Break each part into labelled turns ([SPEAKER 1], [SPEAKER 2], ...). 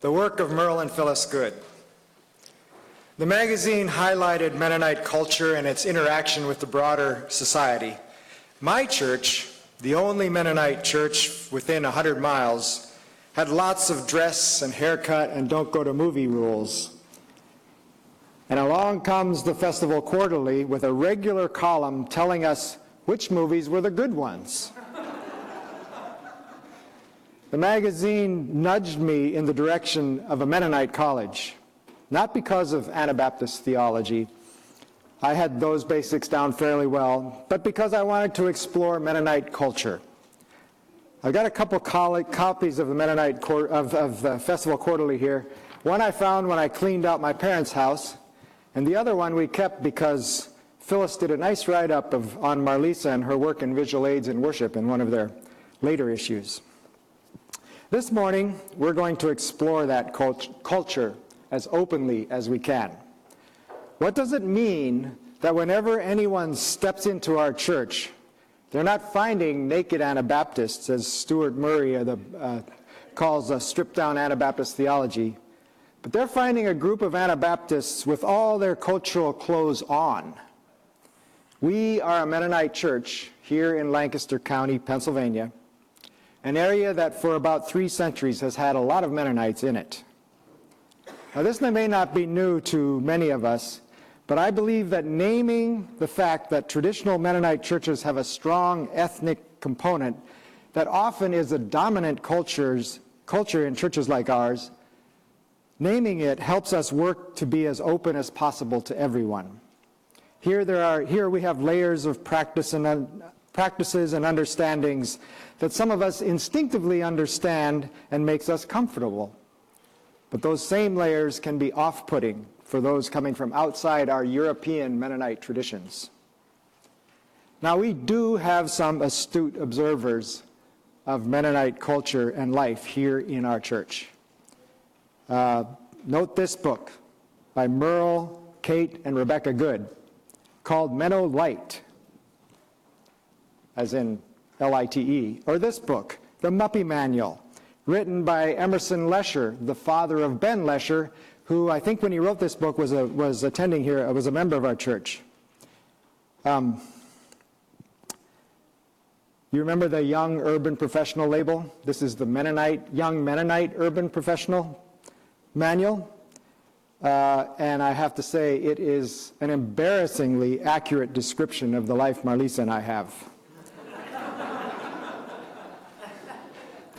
[SPEAKER 1] The work of Merle and Phyllis Good. The magazine highlighted Mennonite culture and its interaction with the broader society. My church, the only Mennonite church within 100 miles, had lots of dress and haircut and don't go to movie rules. And along comes the Festival Quarterly with a regular column telling us which movies were the good ones. The magazine nudged me in the direction of a Mennonite college not because of Anabaptist theology. I had those basics down fairly well, but because I wanted to explore Mennonite culture. I've got a couple copies of the Mennonite of, of the Festival Quarterly here. One I found when I cleaned out my parents' house, and the other one we kept because Phyllis did a nice write-up of on Marlisa and her work in visual aids in worship in one of their later issues. This morning, we're going to explore that cult culture as openly as we can. What does it mean that whenever anyone steps into our church, they're not finding naked Anabaptists, as Stuart Murray the, uh, calls a stripped down Anabaptist theology, but they're finding a group of Anabaptists with all their cultural clothes on. We are a Mennonite church here in Lancaster County, Pennsylvania, an area that for about three centuries has had a lot of Mennonites in it. Now, this may not be new to many of us, but I believe that naming the fact that traditional Mennonite churches have a strong ethnic component that often is a dominant cultures, culture in churches like ours, naming it helps us work to be as open as possible to everyone. Here, there are, here we have layers of practice and, practices and understandings that some of us instinctively understand and makes us comfortable. But those same layers can be off-putting for those coming from outside our European Mennonite traditions. Now, we do have some astute observers of Mennonite culture and life here in our church. Uh, note this book by Merle, Kate, and Rebecca Good called Menno-Lite, as in L-I-T-E, or this book, The Muppie Manual, written by Emerson Lesher, the father of Ben Lesher, who I think when he wrote this book was, a, was attending here, was a member of our church. Um, you remember the Young Urban Professional label? This is the Mennonite, Young Mennonite Urban Professional Manual. Uh, and I have to say, it is an embarrassingly accurate description of the life Marlisa and I have.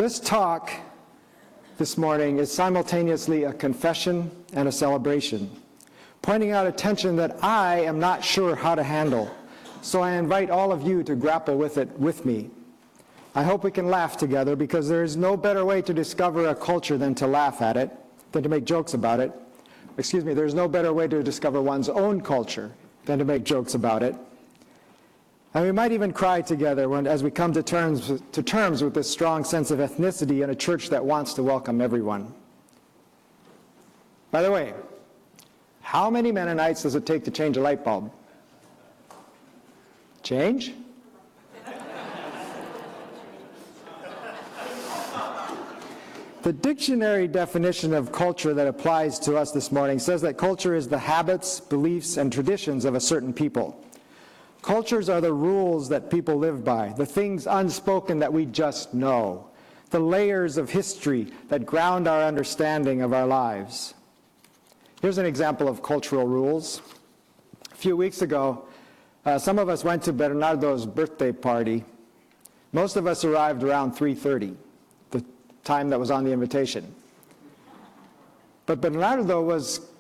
[SPEAKER 1] This talk this morning is simultaneously a confession and a celebration, pointing out a tension that I am not sure how to handle. So I invite all of you to grapple with it with me. I hope we can laugh together because there is no better way to discover a culture than to laugh at it, than to make jokes about it. Excuse me, there's no better way to discover one's own culture than to make jokes about it. And we might even cry together when, as we come to terms, to terms with this strong sense of ethnicity in a church that wants to welcome everyone. By the way, how many Mennonites does it take to change a light bulb? Change? The dictionary definition of culture that applies to us this morning says that culture is the habits, beliefs, and traditions of a certain people. Cultures are the rules that people live by, the things unspoken that we just know, the layers of history that ground our understanding of our lives. Here's an example of cultural rules. A few weeks ago, uh, some of us went to Bernardo's birthday party. Most of us arrived around 3.30, the time that was on the invitation. But Bernardo was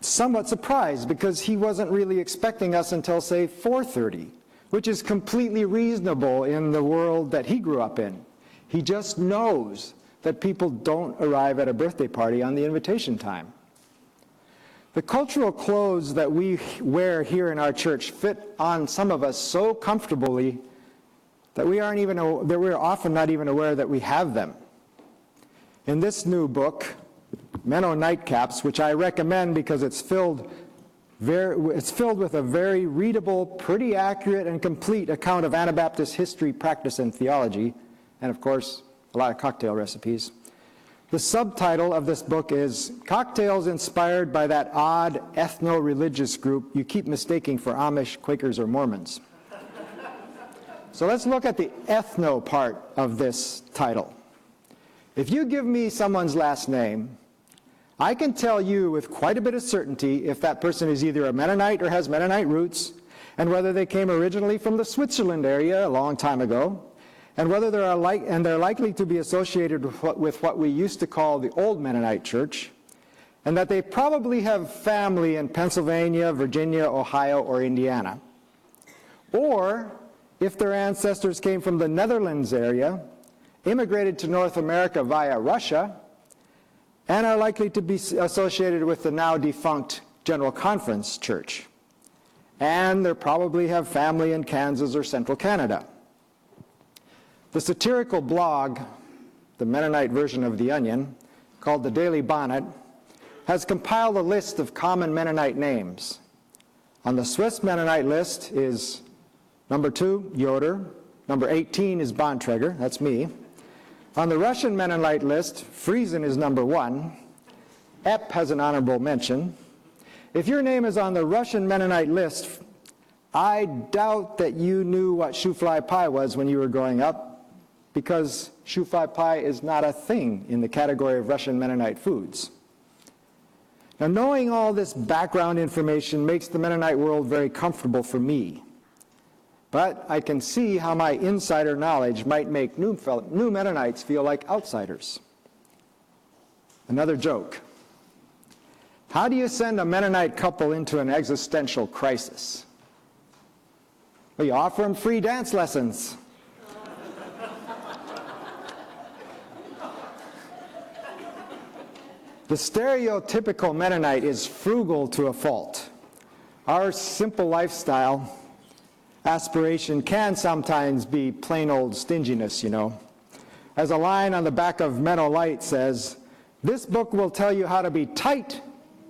[SPEAKER 1] somewhat surprised because he wasn't really expecting us until, say, 4.30, which is completely reasonable in the world that he grew up in. He just knows that people don't arrive at a birthday party on the invitation time. The cultural clothes that we wear here in our church fit on some of us so comfortably that we aren't even that we're often not even aware that we have them. In this new book, Menno Nightcaps, which I recommend because it's filled, very, it's filled with a very readable, pretty accurate, and complete account of Anabaptist history, practice, and theology, and of course, a lot of cocktail recipes. The subtitle of this book is Cocktails Inspired by That Odd Ethno Religious Group You Keep Mistaking for Amish, Quakers, or Mormons. so let's look at the ethno part of this title. If you give me someone's last name, I can tell you with quite a bit of certainty if that person is either a Mennonite or has Mennonite roots, and whether they came originally from the Switzerland area a long time ago, and whether they are like, and they're likely to be associated with what, with what we used to call the old Mennonite church, and that they probably have family in Pennsylvania, Virginia, Ohio, or Indiana. Or if their ancestors came from the Netherlands area, immigrated to North America via Russia, and are likely to be associated with the now defunct General Conference Church. And they probably have family in Kansas or central Canada. The satirical blog, the Mennonite version of The Onion, called The Daily Bonnet, has compiled a list of common Mennonite names. On the Swiss Mennonite list is number two, Yoder. Number 18 is Bontrager, that's me. On the Russian Mennonite list, Friesen is number one. Epp has an honorable mention. If your name is on the Russian Mennonite list, I doubt that you knew what shoofly pie was when you were growing up because shoofly pie is not a thing in the category of Russian Mennonite foods. Now, knowing all this background information makes the Mennonite world very comfortable for me. But I can see how my insider knowledge might make new, new Mennonites feel like outsiders. Another joke. How do you send a Mennonite couple into an existential crisis? Well, you offer them free dance lessons. The stereotypical Mennonite is frugal to a fault. Our simple lifestyle aspiration can sometimes be plain old stinginess, you know. As a line on the back of Mennonite says, this book will tell you how to be tight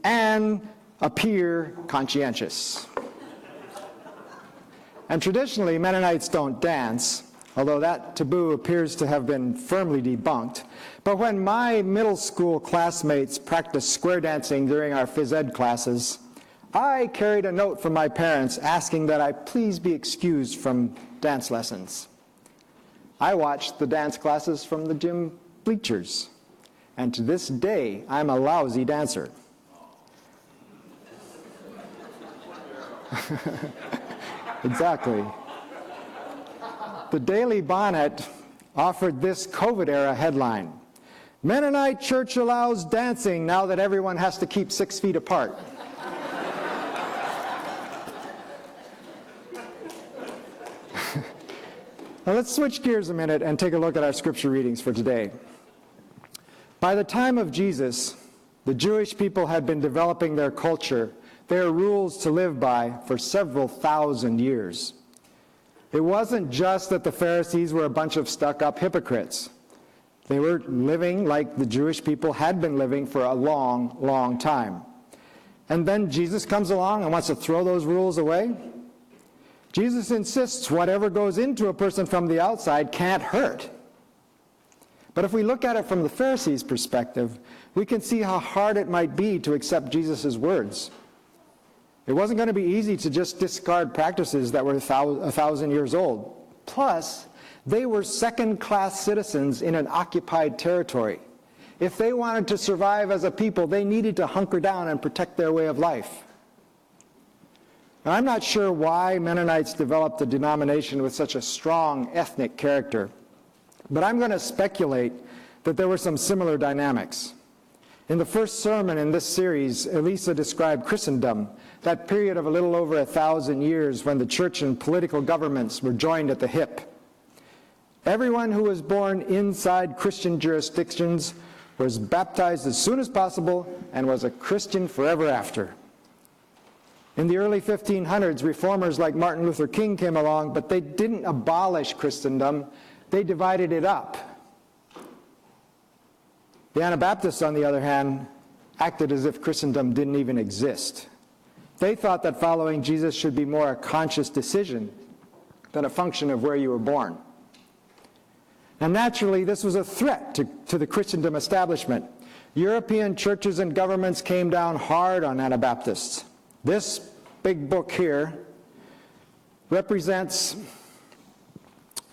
[SPEAKER 1] and appear conscientious. and traditionally, Mennonites don't dance, although that taboo appears to have been firmly debunked. But when my middle school classmates practiced square dancing during our phys ed classes, I carried a note from my parents asking that I please be excused from dance lessons. I watched the dance classes from the gym bleachers, and to this day, I'm a lousy dancer. exactly the Daily Bonnet offered this COVID era headline Mennonite church allows dancing now that everyone has to keep six feet apart. Now let's switch gears a minute and take a look at our scripture readings for today. By the time of Jesus, the Jewish people had been developing their culture, their rules to live by, for several thousand years. It wasn't just that the Pharisees were a bunch of stuck up hypocrites. They were living like the Jewish people had been living for a long, long time. And then Jesus comes along and wants to throw those rules away. Jesus insists whatever goes into a person from the outside can't hurt. But if we look at it from the Pharisees' perspective, we can see how hard it might be to accept Jesus' words. It wasn't going to be easy to just discard practices that were a thousand years old. Plus, they were second class citizens in an occupied territory. If they wanted to survive as a people, they needed to hunker down and protect their way of life. Now, I'm not sure why Mennonites developed a denomination with such a strong ethnic character, but I'm going to speculate that there were some similar dynamics. In the first sermon in this series, Elisa described Christendom that period of a little over a thousand years when the church and political governments were joined at the hip. Everyone who was born inside Christian jurisdictions was baptized as soon as possible and was a Christian forever after. In the early 1500s, reformers like Martin Luther King came along, but they didn't abolish Christendom, they divided it up. The Anabaptists, on the other hand, acted as if Christendom didn't even exist. They thought that following Jesus should be more a conscious decision than a function of where you were born. And naturally, this was a threat to, to the Christendom establishment. European churches and governments came down hard on Anabaptists. This big book here represents,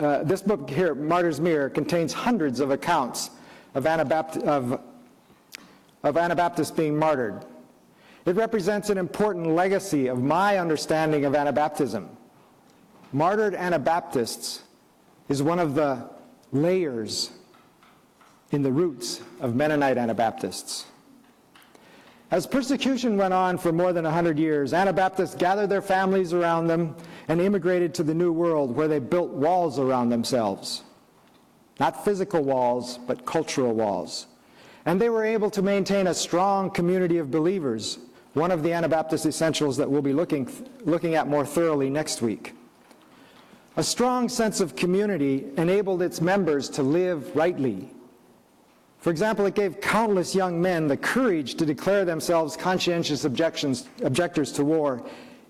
[SPEAKER 1] uh, this book here, Martyr's Mirror, contains hundreds of accounts of, Anabapt- of, of Anabaptists being martyred. It represents an important legacy of my understanding of Anabaptism. Martyred Anabaptists is one of the layers in the roots of Mennonite Anabaptists. As persecution went on for more than 100 years, Anabaptists gathered their families around them and immigrated to the New World where they built walls around themselves. Not physical walls, but cultural walls. And they were able to maintain a strong community of believers one of the Anabaptist essentials that we'll be looking, looking at more thoroughly next week. A strong sense of community enabled its members to live rightly. For example, it gave countless young men the courage to declare themselves conscientious objectors to war,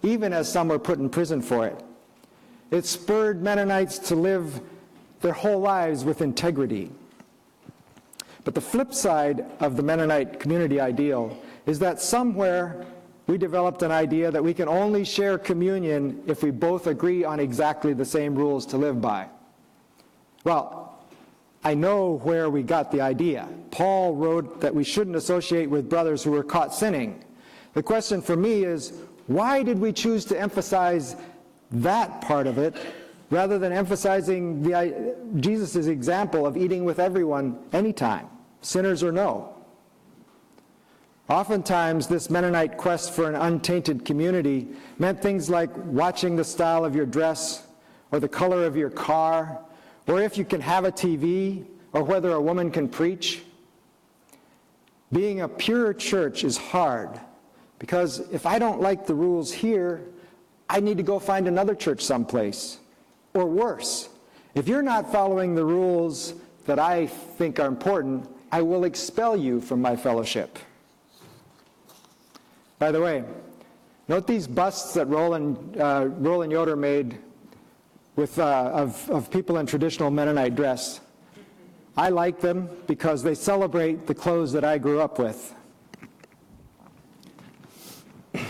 [SPEAKER 1] even as some were put in prison for it. It spurred Mennonites to live their whole lives with integrity. But the flip side of the Mennonite community ideal is that somewhere we developed an idea that we can only share communion if we both agree on exactly the same rules to live by. Well, I know where we got the idea. Paul wrote that we shouldn't associate with brothers who were caught sinning. The question for me is why did we choose to emphasize that part of it rather than emphasizing uh, Jesus' example of eating with everyone anytime, sinners or no? Oftentimes, this Mennonite quest for an untainted community meant things like watching the style of your dress, or the color of your car, or if you can have a TV, or whether a woman can preach. Being a pure church is hard, because if I don't like the rules here, I need to go find another church someplace. Or worse, if you're not following the rules that I think are important, I will expel you from my fellowship. By the way, note these busts that Roland, uh, Roland Yoder made with, uh, of, of people in traditional Mennonite dress. I like them because they celebrate the clothes that I grew up with.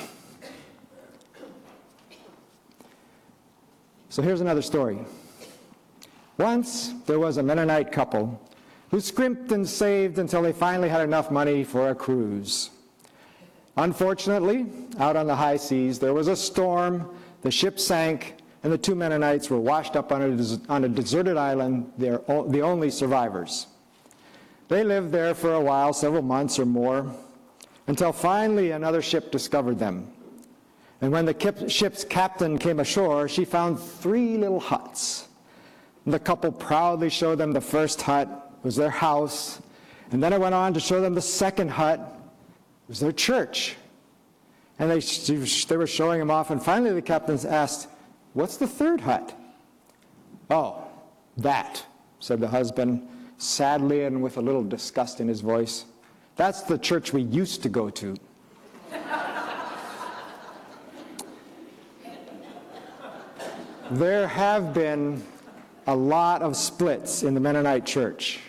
[SPEAKER 1] So here's another story. Once there was a Mennonite couple who scrimped and saved until they finally had enough money for a cruise. Unfortunately, out on the high seas, there was a storm, the ship sank, and the two Mennonites were washed up on a, on a deserted island, They're the only survivors. They lived there for a while, several months or more, until finally another ship discovered them. And when the ship's captain came ashore, she found three little huts. And the couple proudly showed them the first hut, it was their house. And then it went on to show them the second hut, it was their church. And they, they were showing him off, and finally the captain asked, What's the third hut? Oh, that, said the husband, sadly and with a little disgust in his voice. That's the church we used to go to. there have been a lot of splits in the Mennonite church.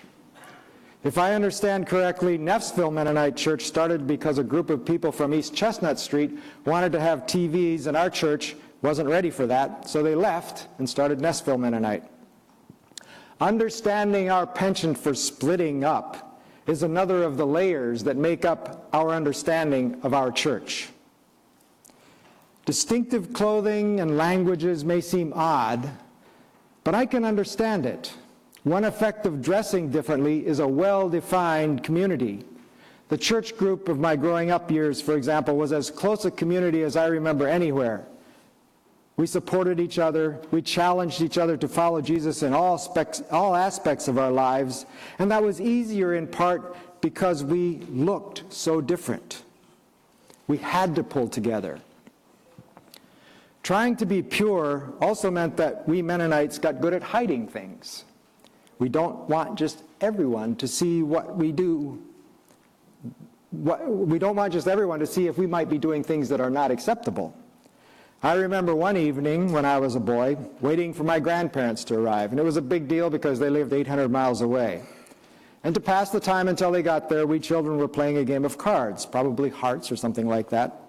[SPEAKER 1] If I understand correctly, Neffsville Mennonite Church started because a group of people from East Chestnut Street wanted to have TVs, in our church wasn't ready for that, so they left and started Neffsville Mennonite. Understanding our penchant for splitting up is another of the layers that make up our understanding of our church. Distinctive clothing and languages may seem odd, but I can understand it. One effect of dressing differently is a well-defined community. The church group of my growing up years, for example, was as close a community as I remember anywhere. We supported each other. We challenged each other to follow Jesus in all, specs, all aspects of our lives. And that was easier in part because we looked so different. We had to pull together. Trying to be pure also meant that we Mennonites got good at hiding things. We don't want just everyone to see what we do. We don't want just everyone to see if we might be doing things that are not acceptable. I remember one evening when I was a boy waiting for my grandparents to arrive, and it was a big deal because they lived 800 miles away. And to pass the time until they got there, we children were playing a game of cards, probably hearts or something like that.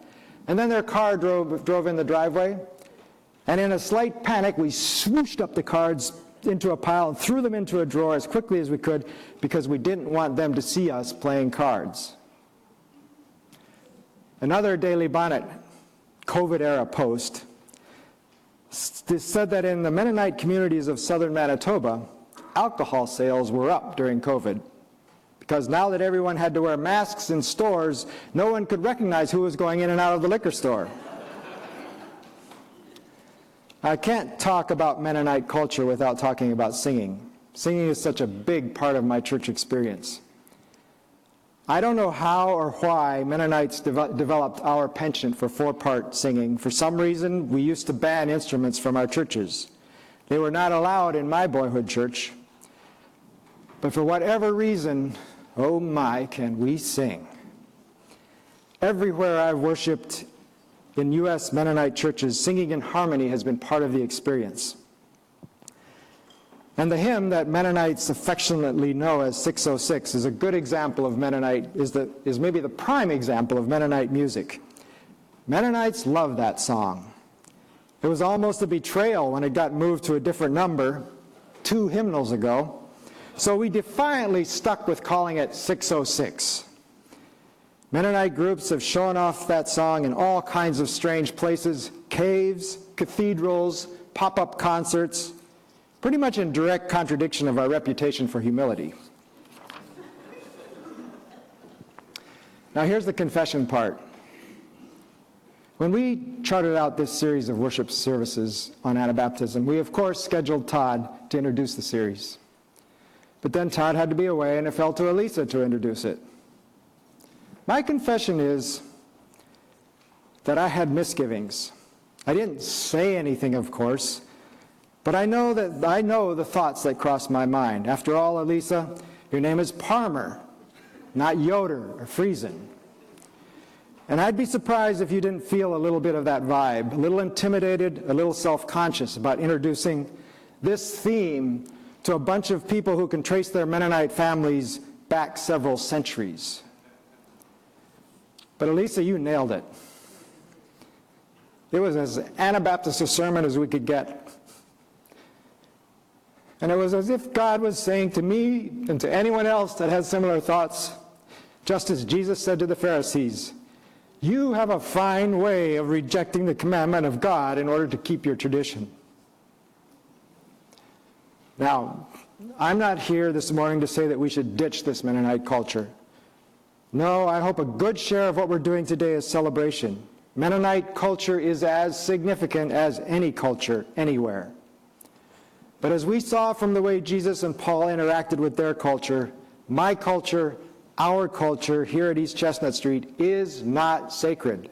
[SPEAKER 1] And then their car drove, drove in the driveway, and in a slight panic, we swooshed up the cards into a pile and threw them into a drawer as quickly as we could because we didn't want them to see us playing cards. Another Daily Bonnet COVID era post said that in the Mennonite communities of southern Manitoba, alcohol sales were up during COVID. Because now that everyone had to wear masks in stores, no one could recognize who was going in and out of the liquor store. I can't talk about Mennonite culture without talking about singing. Singing is such a big part of my church experience. I don't know how or why Mennonites de- developed our penchant for four part singing. For some reason, we used to ban instruments from our churches. They were not allowed in my boyhood church. But for whatever reason, oh my, can we sing. Everywhere I've worshiped in U.S. Mennonite churches, singing in harmony has been part of the experience. And the hymn that Mennonites affectionately know as 606 is a good example of Mennonite, is, the, is maybe the prime example of Mennonite music. Mennonites love that song. It was almost a betrayal when it got moved to a different number two hymnals ago. So we defiantly stuck with calling it 606. Mennonite groups have shown off that song in all kinds of strange places caves, cathedrals, pop up concerts, pretty much in direct contradiction of our reputation for humility. Now, here's the confession part. When we charted out this series of worship services on Anabaptism, we of course scheduled Todd to introduce the series. But then Todd had to be away, and it fell to Elisa to introduce it. My confession is that I had misgivings. I didn't say anything, of course, but I know that I know the thoughts that cross my mind. After all, Elisa, your name is Parmer, not Yoder or Friesen. And I'd be surprised if you didn't feel a little bit of that vibe, a little intimidated, a little self-conscious about introducing this theme to a bunch of people who can trace their Mennonite families back several centuries. But Elisa, you nailed it. It was as Anabaptist a sermon as we could get. And it was as if God was saying to me and to anyone else that has similar thoughts, just as Jesus said to the Pharisees, You have a fine way of rejecting the commandment of God in order to keep your tradition. Now, I'm not here this morning to say that we should ditch this Mennonite culture. No, I hope a good share of what we're doing today is celebration. Mennonite culture is as significant as any culture anywhere. But as we saw from the way Jesus and Paul interacted with their culture, my culture, our culture here at East Chestnut Street is not sacred.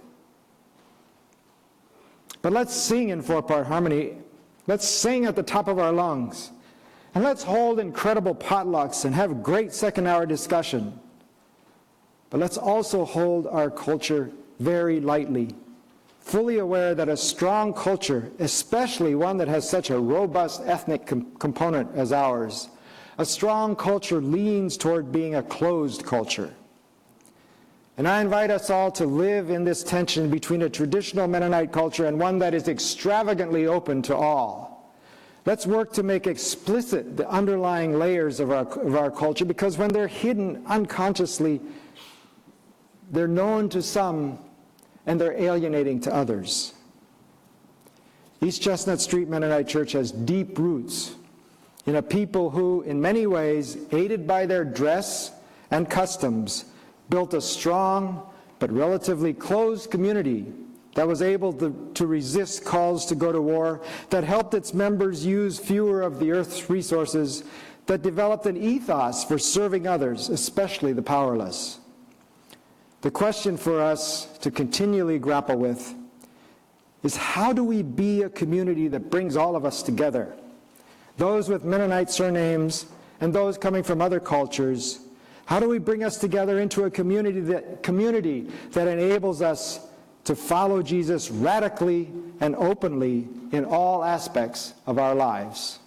[SPEAKER 1] But let's sing in four part harmony. Let's sing at the top of our lungs. And let's hold incredible potlucks and have great second hour discussion. But let's also hold our culture very lightly fully aware that a strong culture, especially one that has such a robust ethnic com- component as ours, a strong culture leans toward being a closed culture. And I invite us all to live in this tension between a traditional Mennonite culture and one that is extravagantly open to all. Let's work to make explicit the underlying layers of our, of our culture because when they're hidden unconsciously, they're known to some and they're alienating to others. East Chestnut Street Mennonite Church has deep roots in a people who, in many ways, aided by their dress and customs, built a strong but relatively closed community that was able to, to, resist calls to go to war, that helped its members use fewer of the earth's resources, that developed an ethos for serving others, especially the powerless. The question for us to continually grapple with is how do we be a community that brings all of us together? Those with Mennonite surnames and those coming from other cultures. How do we bring us together into a community that, community that enables us to follow Jesus radically and openly in all aspects of our lives.